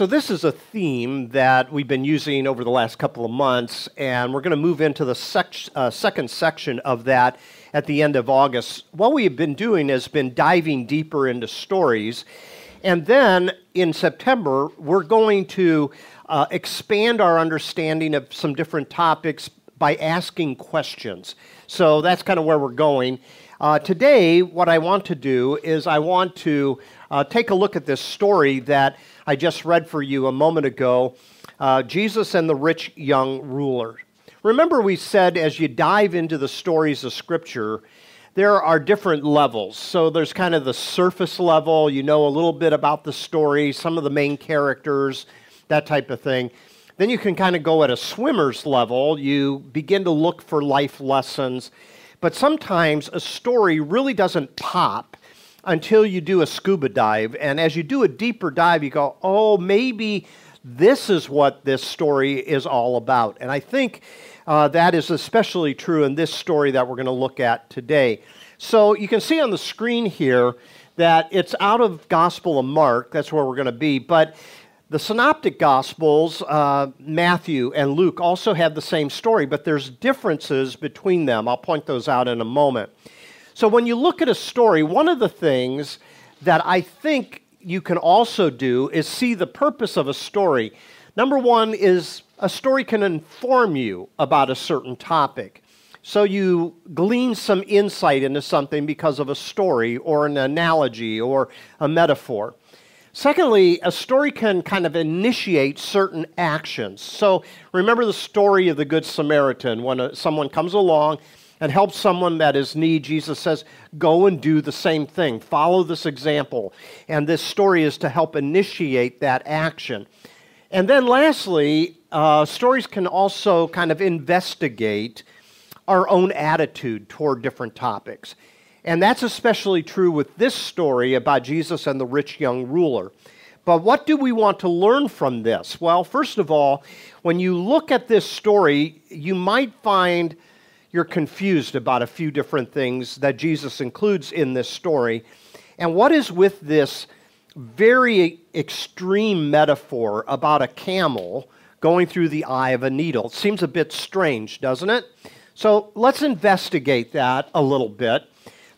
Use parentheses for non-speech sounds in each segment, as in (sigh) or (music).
So, this is a theme that we've been using over the last couple of months, and we're going to move into the sec- uh, second section of that at the end of August. What we've been doing has been diving deeper into stories. And then in September, we're going to uh, expand our understanding of some different topics by asking questions. So that's kind of where we're going. Uh, today, what I want to do is I want to uh, take a look at this story that I just read for you a moment ago uh, Jesus and the rich young ruler. Remember, we said as you dive into the stories of Scripture, there are different levels. So there's kind of the surface level, you know a little bit about the story, some of the main characters, that type of thing. Then you can kind of go at a swimmer's level, you begin to look for life lessons. But sometimes a story really doesn't pop until you do a scuba dive. And as you do a deeper dive, you go, oh, maybe this is what this story is all about. And I think uh, that is especially true in this story that we're going to look at today. So you can see on the screen here that it's out of Gospel of Mark. That's where we're going to be. But the Synoptic Gospels, uh, Matthew and Luke, also have the same story, but there's differences between them. I'll point those out in a moment. So when you look at a story, one of the things that I think you can also do is see the purpose of a story. Number one is a story can inform you about a certain topic. So you glean some insight into something because of a story or an analogy or a metaphor. Secondly, a story can kind of initiate certain actions. So remember the story of the Good Samaritan when a, someone comes along and help someone that is need, Jesus says, go and do the same thing. Follow this example. And this story is to help initiate that action. And then lastly, uh, stories can also kind of investigate our own attitude toward different topics. And that's especially true with this story about Jesus and the rich young ruler. But what do we want to learn from this? Well, first of all, when you look at this story, you might find you're confused about a few different things that Jesus includes in this story. And what is with this very extreme metaphor about a camel going through the eye of a needle? It seems a bit strange, doesn't it? So let's investigate that a little bit.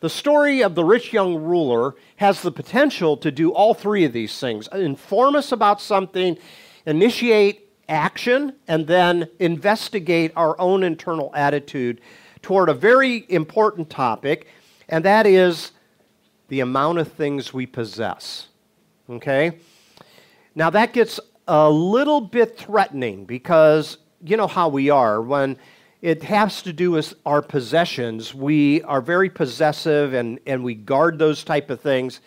The story of the rich young ruler has the potential to do all three of these things inform us about something, initiate action and then investigate our own internal attitude toward a very important topic, and that is the amount of things we possess. Okay? Now, that gets a little bit threatening because you know how we are. When it has to do with our possessions, we are very possessive and, and we guard those type of things.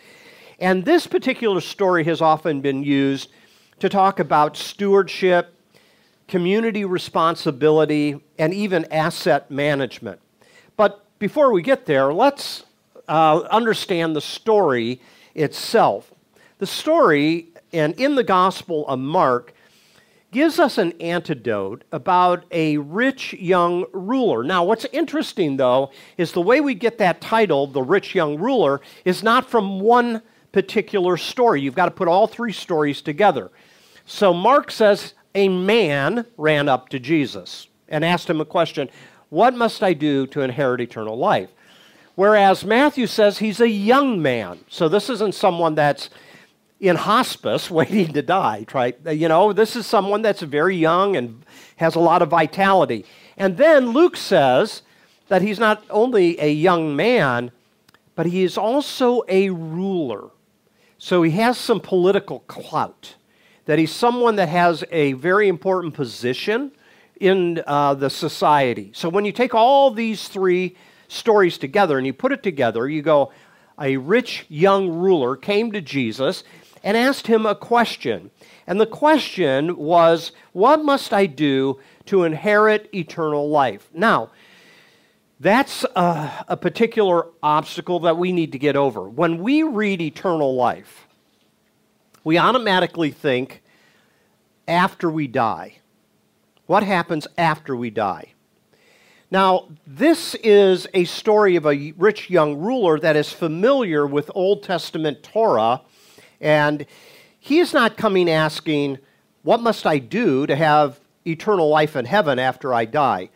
And this particular story has often been used to talk about stewardship, community responsibility, and even asset management. But before we get there, let's uh, understand the story itself. The story, and in the Gospel of Mark, gives us an antidote about a rich young ruler. Now, what's interesting, though, is the way we get that title, The Rich Young Ruler, is not from one particular story. You've got to put all three stories together. So Mark says a man ran up to Jesus and asked him a question What must I do to inherit eternal life? Whereas Matthew says he's a young man. So this isn't someone that's in hospice (laughs) waiting to die. Right? You know, this is someone that's very young and has a lot of vitality. And then Luke says that he's not only a young man, but he is also a ruler. So he has some political clout, that he's someone that has a very important position in uh, the society. So when you take all these three stories together and you put it together, you go, a rich young ruler came to Jesus and asked him a question. And the question was, What must I do to inherit eternal life? Now, that's a, a, particular obstacle that we need to get over. When we read eternal life, we automatically think after we die. What happens after we die? Now, this is a story of a rich young ruler that is familiar with Old Testament Torah, and he is not coming asking, What must I do to have eternal life in heaven after I die?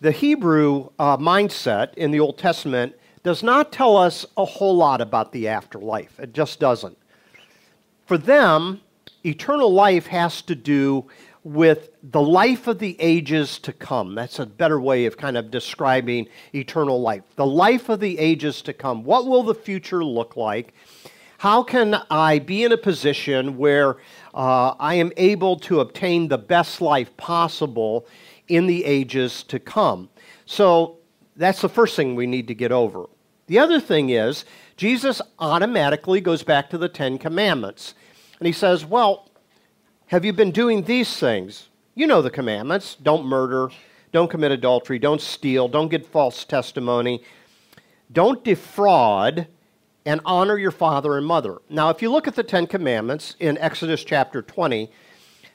The Hebrew uh, mindset in the Old Testament does not tell us a whole lot about the afterlife. It just doesn't. For them, eternal life has to do with the life of the ages to come. That's a better way of kind of describing eternal life. The life of the ages to come. What will the future look like? How can I be in a position where uh, I am able to obtain the best life possible in the ages to come? So that's the first thing we need to get over. The other thing is, Jesus automatically goes back to the Ten Commandments. And he says, Well, have you been doing these things? You know the commandments don't murder, don't commit adultery, don't steal, don't get false testimony, don't defraud, and honor your father and mother. Now, if you look at the Ten Commandments in Exodus chapter 20,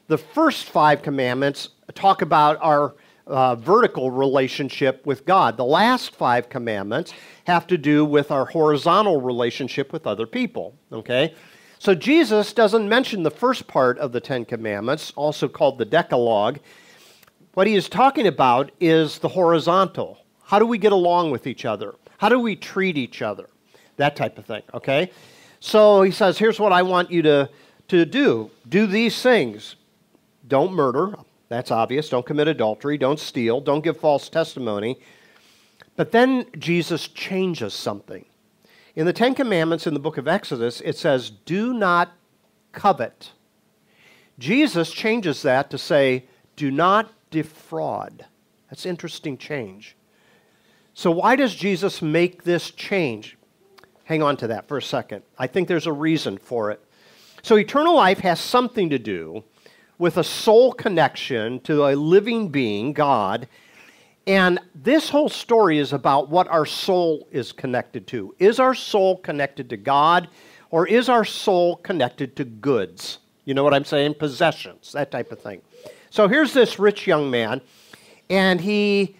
the first five commandments talk about our uh, vertical relationship with God. The last five commandments have to do with our horizontal relationship with other people. Okay? So Jesus doesn't mention the first part of the Ten Commandments, also called the Decalogue. What he is talking about is the horizontal. How do we get along with each other? How do we treat each other? that type of thing, okay? So he says, here's what I want you to, to do do these things. Don't murder, that's obvious. Don't commit adultery. Don't steal. Don't give false testimony. But then Jesus changes something. In the Ten Commandments in the book of Exodus, it says, do not covet. Jesus changes that to say, do not defraud. That's interesting change. So, why does Jesus make this change? Hang on to that for a second. I think there's a reason for it. So, eternal life has something to do with a soul connection to a living being, God. And this whole story is about what our soul is connected to. Is our soul connected to God, or is our soul connected to goods? You know what I'm saying? Possessions, that type of thing. So here's this rich young man, and he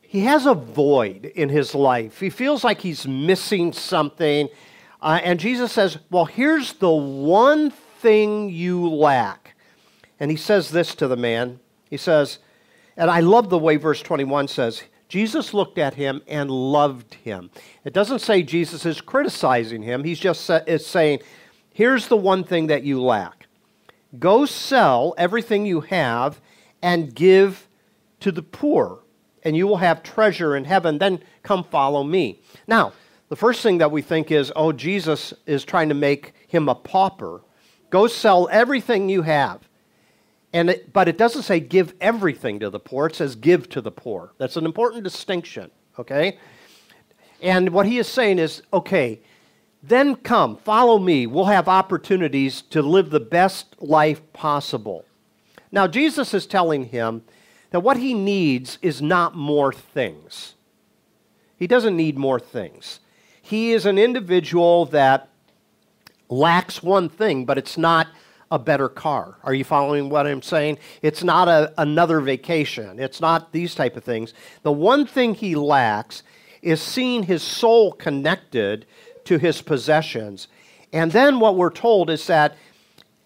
he has a void in his life. He feels like he's missing something. Uh, and Jesus says, Well, here's the one thing you lack. And he says this to the man. He says, and I love the way verse 21 says, Jesus looked at him and loved him. It doesn't say Jesus is criticizing him. He's just is saying, here's the one thing that you lack. Go sell everything you have and give to the poor and you will have treasure in heaven. Then come follow me. Now, the first thing that we think is, oh, Jesus is trying to make him a pauper. Go sell everything you have. And it, but it doesn't say give everything to the poor, it says give to the poor. That's an important distinction, okay? And what he is saying is, okay, then come, follow me. We'll have opportunities to live the best life possible. Now, Jesus is telling him that what he needs is not more things. He doesn't need more things. He is an individual that lacks one thing, but it's not a better car. Are you following what I'm saying? It's not a, another vacation. It's not these type of things. The one thing he lacks is seeing his soul connected to his possessions. And then what we're told is that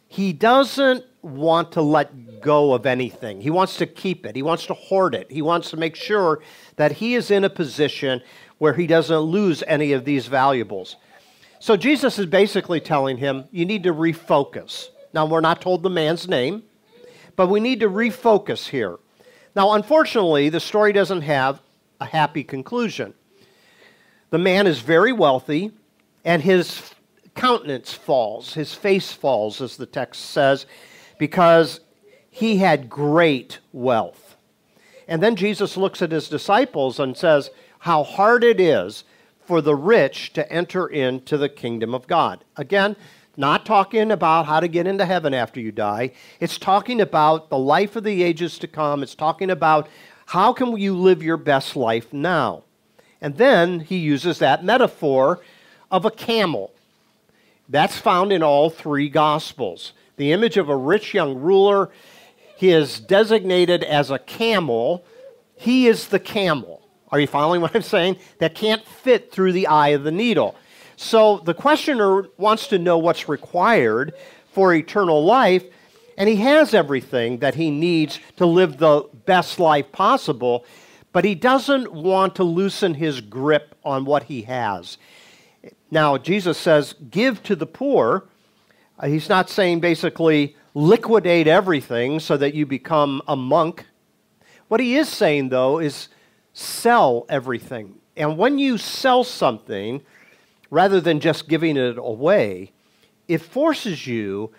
he doesn't want to let go of anything. He wants to keep it. He wants to hoard it. He wants to make sure that he is in a position where he doesn't lose any of these valuables. So Jesus is basically telling him, you need to refocus. Now, we're not told the man's name, but we need to refocus here. Now, unfortunately, the story doesn't have a happy conclusion. The man is very wealthy, and his countenance falls, his face falls, as the text says, because he had great wealth. And then Jesus looks at his disciples and says, How hard it is for the rich to enter into the kingdom of God. Again, not talking about how to get into heaven after you die. It's talking about the life of the ages to come. It's talking about how can you live your best life now. And then he uses that metaphor of a camel. That's found in all three Gospels. The image of a rich young ruler, he is designated as a camel. He is the camel. Are you following what I'm saying? That can't fit through the eye of the needle. So the questioner wants to know what's required for eternal life, and he has everything that he needs to live the best life possible, but he doesn't want to loosen his grip on what he has. Now, Jesus says, give to the poor. Uh, he's not saying basically liquidate everything so that you become a monk. What he is saying, though, is sell everything. And when you sell something, rather than just giving it away, it forces you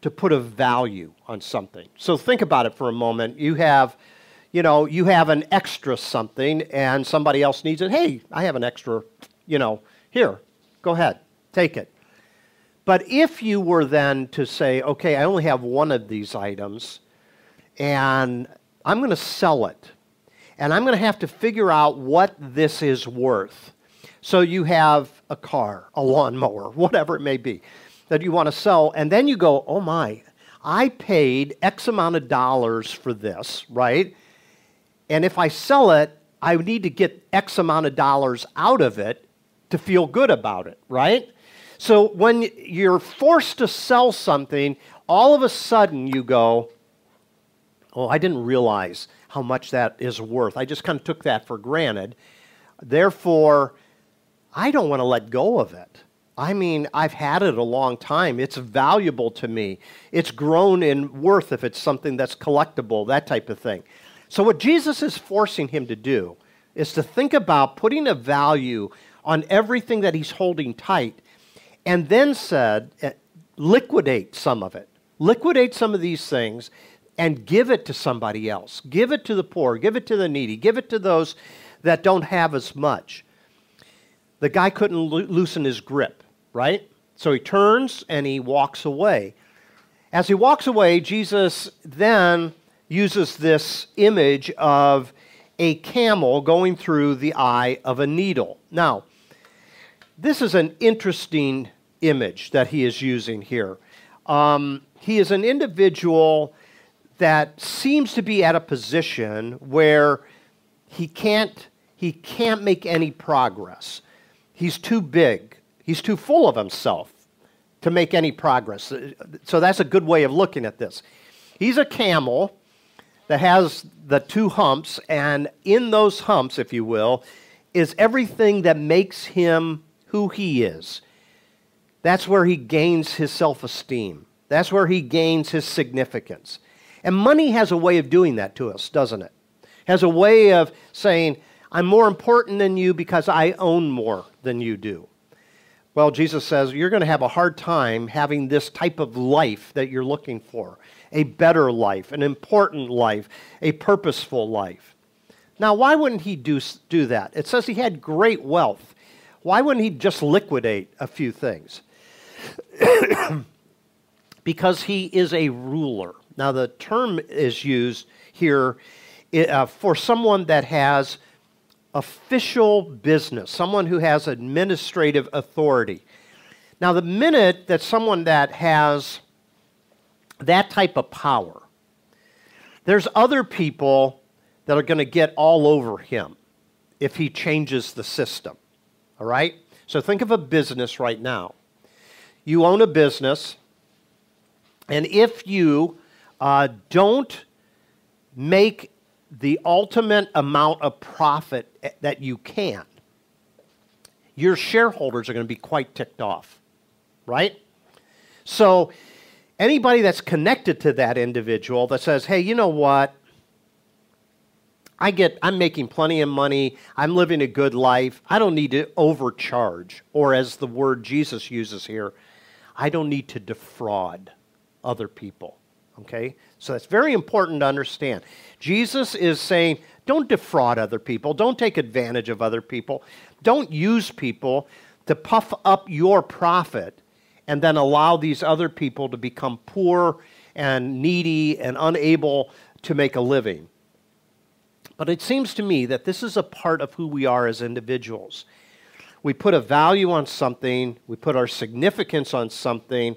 to put a value on something. So think about it for a moment. You have, you know, you have an extra something and somebody else needs it. Hey, I have an extra, you know, here, go ahead, take it. But if you were then to say, okay, I only have one of these items and I'm going to sell it and I'm going to have to figure out what this is worth. So you have a car, a lawnmower, (laughs) whatever it may be that you want to sell, and then you go, oh my, I paid X amount of dollars for this, right? And if I sell it, I need to get X amount of dollars out of it to feel good about it, right? So when you're forced to sell something, all of a sudden you go, oh, I didn't realize how much that is worth. I just kind of took that for granted. Therefore, I don't want to let go of it. I mean, I've had it a long time. It's valuable to me. It's grown in worth if it's something that's collectible, that type of thing. So, what Jesus is forcing him to do is to think about putting a value on everything that he's holding tight, and then said, eh, liquidate some of it. Liquidate some of these things and give it to somebody else. Give it to the poor, give it to the needy, give it to those that don't have as much the guy couldn't lo- loosen his grip, right? So he turns and he walks away. As he walks away, Jesus then uses this image of a camel going through the eye of a needle. Now, this is an interesting image that he is using here. Um, he is an individual that seems to be at a position where he can't, he can't make any progress. He's too big. He's too full of himself to make any progress. So that's a good way of looking at this. He's a camel that has the two humps, and in those humps, if you will, is everything that makes him who he is. That's where he gains his self esteem. That's where he gains his significance. And money has a way of doing that to us, doesn't it? Has a way of saying, I'm more important than you because I own more than you do. Well, Jesus says you're going to have a hard time having this type of life that you're looking for a better life, an important life, a purposeful life. Now, why wouldn't he do, do that? It says he had great wealth. Why wouldn't he just liquidate a few things? (coughs) because he is a ruler. Now, the term is used here uh, for someone that has official business, someone who has administrative authority. Now, the minute that someone that has that type of power, there's other people that are going to get all over him if he changes the system. All right? So think of a business right now. You own a business, and if you uh, don't make the ultimate amount of profit that you can, your shareholders are going to be quite ticked off, right? So, anybody that's connected to that individual that says, hey, you know what? I get, I'm making plenty of money. I'm living a good life. I don't need to overcharge. Or, as the word Jesus uses here, I don't need to defraud other people. Okay? So that's very important to understand. Jesus is saying, don't defraud other people, don't take advantage of other people, don't use people to puff up your profit and then allow these other people to become poor and needy and unable to make a living. But it seems to me that this is a part of who we are as individuals. We put a value on something, we put our significance on something,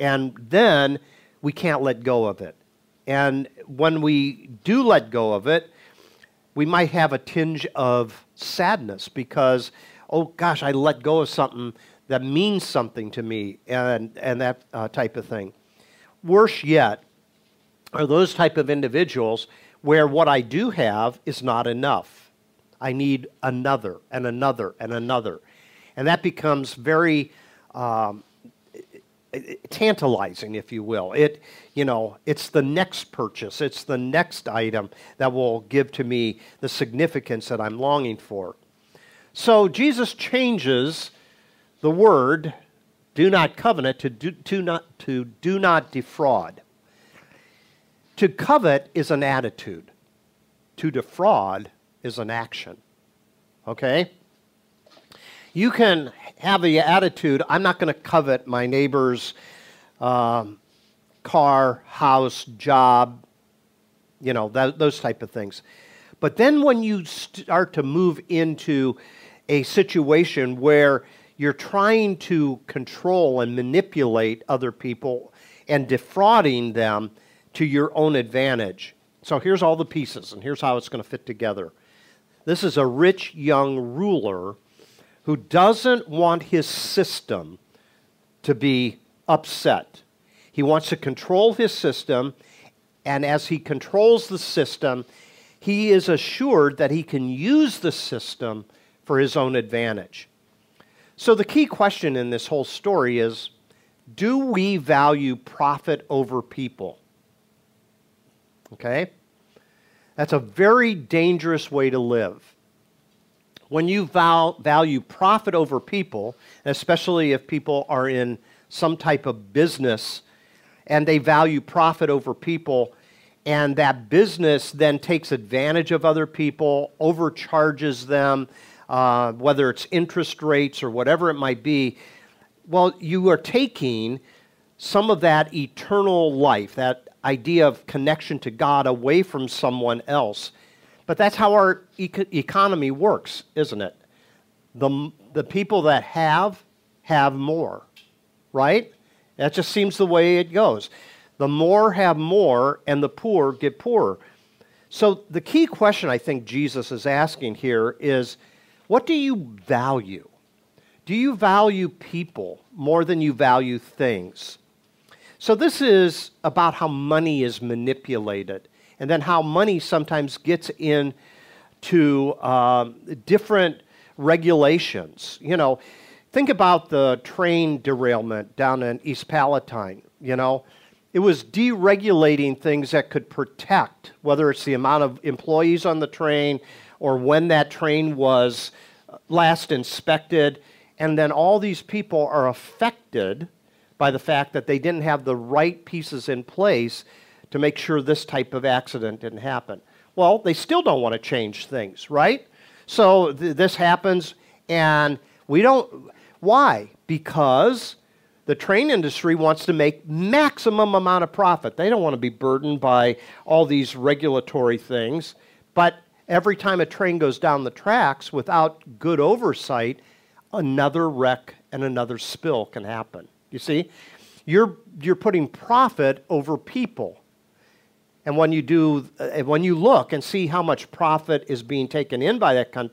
and then we can't let go of it. And when we do let go of it, we might have a tinge of sadness because, oh gosh, I let go of something that means something to me and, and that uh, type of thing. Worse yet are those type of individuals where what I do have is not enough. I need another and another and another. And that becomes very um, tantalizing, if you will. It, you know, it's the next purchase, it's the next item that will give to me the significance that I'm longing for. So Jesus changes the word do not covenant to do, to not, to do not defraud. To covet is an attitude. To defraud is an action. Okay? You can have the attitude, I'm not going to covet my neighbor's um, car, house, job, you know, that, those type of things. But then when you start to move into a situation where you're trying to control and manipulate other people and defrauding them to your own advantage. So here's all the pieces, and here's how it's going to fit together. This is a rich young ruler who doesn't want his system to be upset. He wants to control his system, and as he controls the system, he is assured that he can use the system for his own advantage. So, the key question in this whole story is do we value profit over people? Okay? That's a very dangerous way to live. When you val- value profit over people, especially if people are in some type of business and they value profit over people, and that business then takes advantage of other people, overcharges them, uh, whether it's interest rates or whatever it might be, well, you are taking some of that eternal life, that idea of connection to God, away from someone else. But that's how our economy works, isn't it? The, the people that have, have more, right? That just seems the way it goes. The more have more, and the poor get poorer. So, the key question I think Jesus is asking here is what do you value? Do you value people more than you value things? So, this is about how money is manipulated and then how money sometimes gets into um, different regulations. You know, think about the train derailment down in East Palestine, You know, it was deregulating things that could protect, whether it's the amount of employees on the train or when that train was last inspected. And then all these people are affected by the fact that they didn't have the right pieces in place to make sure this type of accident didn't happen. Well, they still don't want to change things, right? So th- this happens, and we don't. Why? Because the train industry wants to make maximum amount of profit. They don't want to be burdened by all these regulatory things. But every time a train goes down the tracks without good oversight, another wreck and another spill can happen. You see? You're, you're putting profit over people. And when you do, uh, when you look and see how much profit is being taken in by that com-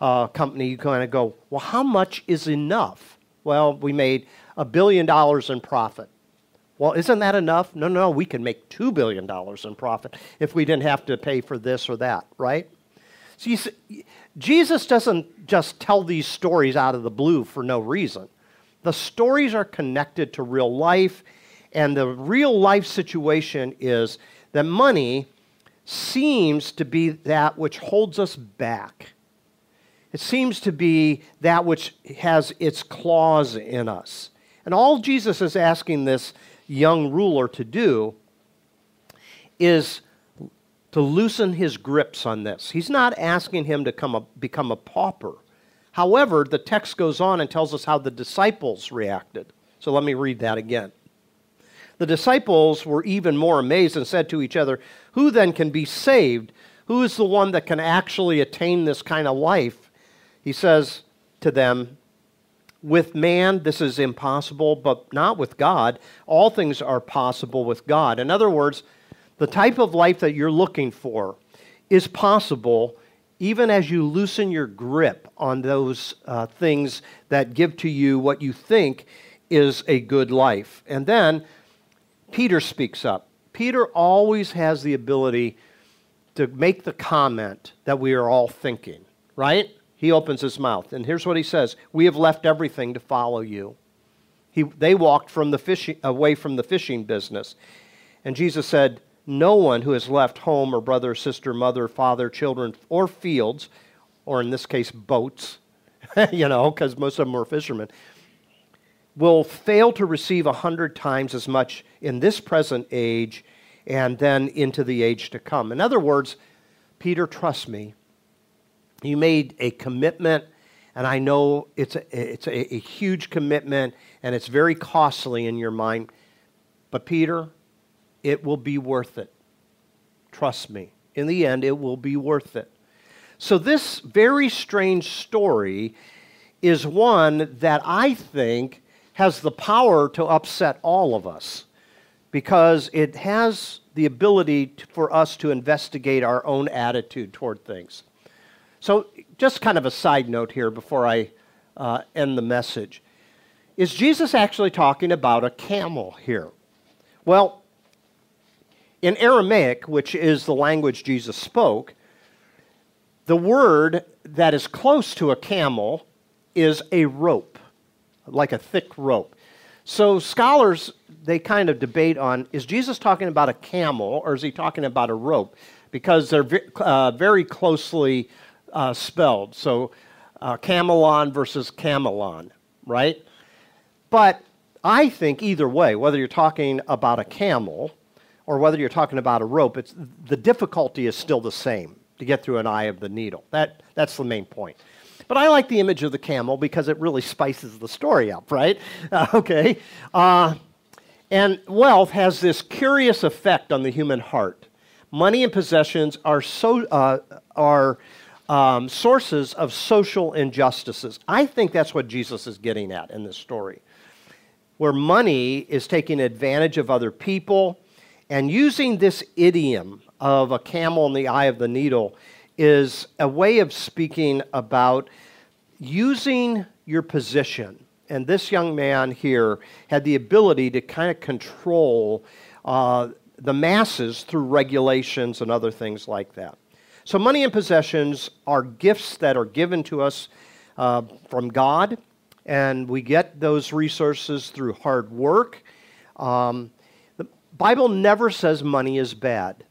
uh, company, you kind of go, well, how much is enough? Well, we made a billion dollars in profit. Well, isn't that enough? No, no, we can make $2 billion in profit if we didn't have to pay for this or that, right? So see, Jesus doesn't just tell these stories out of the blue for no reason. The stories are connected to real life, and the real life situation is that money seems to be that which holds us back. It seems to be that which has its claws in us. And all Jesus is asking this young ruler to do is to loosen his grips on this. He's not asking him to a, become a pauper. However, the text goes on and tells us how the disciples reacted. So let me read that again. The disciples were even more amazed and said to each other, Who then can be saved? Who is the one that can actually attain this kind of life? He says to them, With man, this is impossible, but not with God. All things are possible with God. In other words, the type of life that you're looking for is possible even as you loosen your grip on those uh, things that give to you what you think is a good life. And then Peter speaks up. Peter always has the ability to make the comment that we are all thinking, right? He opens his mouth, and here's what he says We have left everything to follow you. He, they walked from the fishing, away from the fishing business. And Jesus said, No one who has left home or brother, sister, mother, father, children, or fields, or in this case, boats, (laughs) you know, because most of them were fishermen, will fail to receive a hundred times as much in this present age and then into the age to come. In other words, Peter, trust me. You made a commitment, and I know it's a, it's a, a huge commitment and it's very costly in your mind. But, Peter, it will be worth it. Trust me. In the end, it will be worth it. So, this very strange story is one that I think has the power to upset all of us because it has the ability to, for us to investigate our own attitude toward things. So, just kind of a side note here before I uh, end the message. Is Jesus actually talking about a camel here? Well, in Aramaic, which is the language Jesus spoke, the word that is close to a camel is a rope, like a thick rope. So scholars, they kind of debate on is Jesus talking about a camel or is he talking about a rope? Because they're uh, very closely uh, spelled. So uh, camelon versus camelon, right? But I think either way, whether you're talking about a camel or whether you're talking about a rope, it's, the difficulty is still the same to get through an eye of the needle. That, that's the main point. But I like the image of the camel because it really spices the story up, right? (laughs) Uh, okay. Uh, and wealth has this curious effect on the human heart. Money and possessions are, so, uh, are um, sources of social injustices. I think that's what Jesus is getting at in this story where money is taking advantage of other people and using this idiom of a camel in the eye of the needle is a way of speaking about using your position. And this young man here had the ability to kind of control uh, the masses through regulations and other things like that. So, money and possessions are gifts that are given to us uh, from God and we get those resources through hard work. Um, the Bible never says money is bad.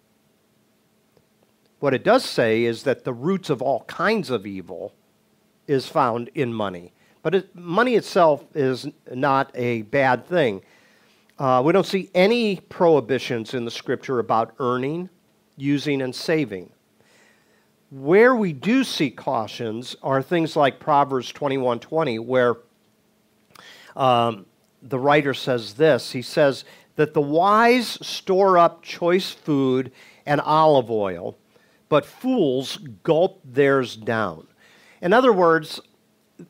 What it does say is that the roots of all kinds of evil is found in money. But it, money itself is not a bad thing. Uh, we don't see any prohibitions in the scripture about earning, using, and saving. Where we do see cautions are things like Proverbs 21:20, where um, the writer says this. He says that the wise store up choice food and olive oil, but fools gulp theirs down. In other words,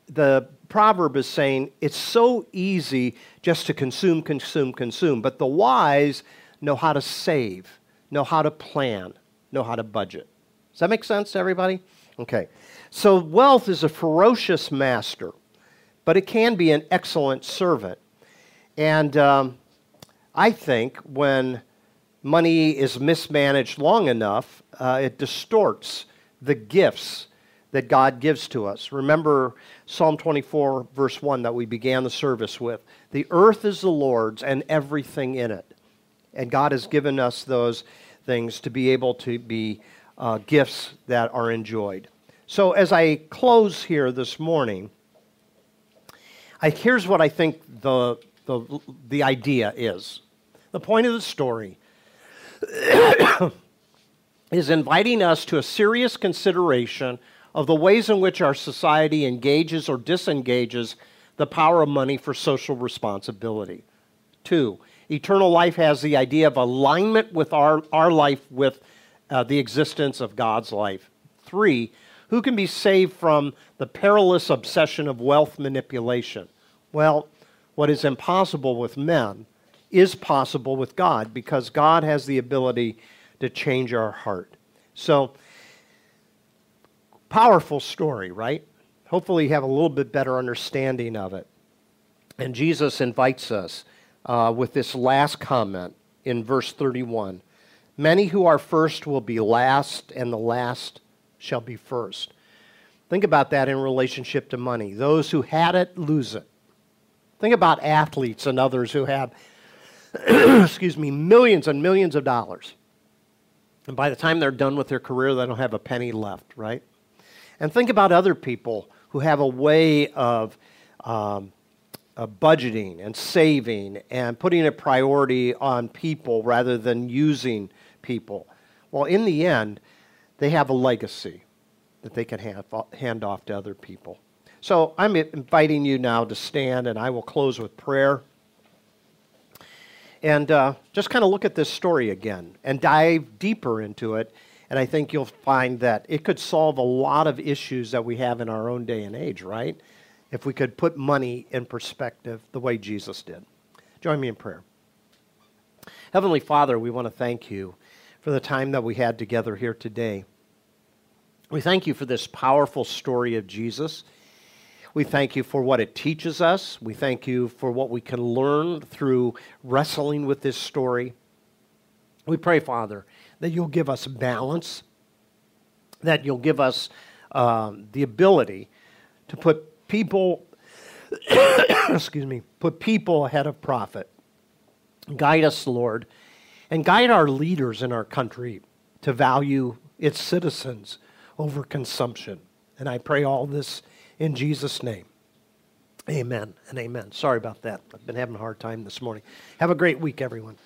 the proverb is saying it's so easy just to consume, consume, consume, but the wise know how to save, know how to plan, know how to budget. Does that make sense to everybody? Okay. So wealth is a ferocious master, but it can be an excellent servant. And um, I think when money is mismanaged long enough, uh, it distorts the gifts that God gives to us. Remember Psalm 24, verse 1, that we began the service with. The earth is the Lord's and everything in it. And God has given us those things to be able to be uh, gifts that are enjoyed. So, as I close here this morning, I, here's what I think the, the, the idea is. The point of the story (coughs) is inviting us to a serious consideration of the ways in which our society engages or disengages the power of money for social responsibility. Two, eternal life has the idea of alignment with our, our life with uh, the existence of God's life. Three, who can be saved from the perilous obsession of wealth manipulation? Well, what is impossible with men is possible with God because God has the ability to change our heart. So, Powerful story, right? Hopefully, you have a little bit better understanding of it. And Jesus invites us uh, with this last comment in verse 31 Many who are first will be last, and the last shall be first. Think about that in relationship to money. Those who had it lose it. Think about athletes and others who have, (coughs) excuse me, millions and millions of dollars. And by the time they're done with their career, they don't have a penny left, right? And think about other people who have a way of, um, of budgeting and saving and putting a priority on people rather than using people. Well, in the end, they have a legacy that they can have, hand off to other people. So I'm inviting you now to stand, and I will close with prayer. And uh, just kind of look at this story again and dive deeper into it. And I think you'll find that it could solve a lot of issues that we have in our own day and age, right? If we could put money in perspective the way Jesus did. Join me in prayer. Heavenly Father, we want to thank you for the time that we had together here today. We thank you for this powerful story of Jesus. We thank you for what it teaches us. We thank you for what we can learn through wrestling with this story. We pray, Father, that you'll give us balance, that you'll give us um, the ability to put people, (coughs) excuse me, put people ahead of profit. Guide us, Lord, and guide our leaders in our country to value its citizens over consumption. And I pray all this in Jesus' name. Amen and amen. Sorry about that. I've been having a hard time this morning. Have a great week, everyone.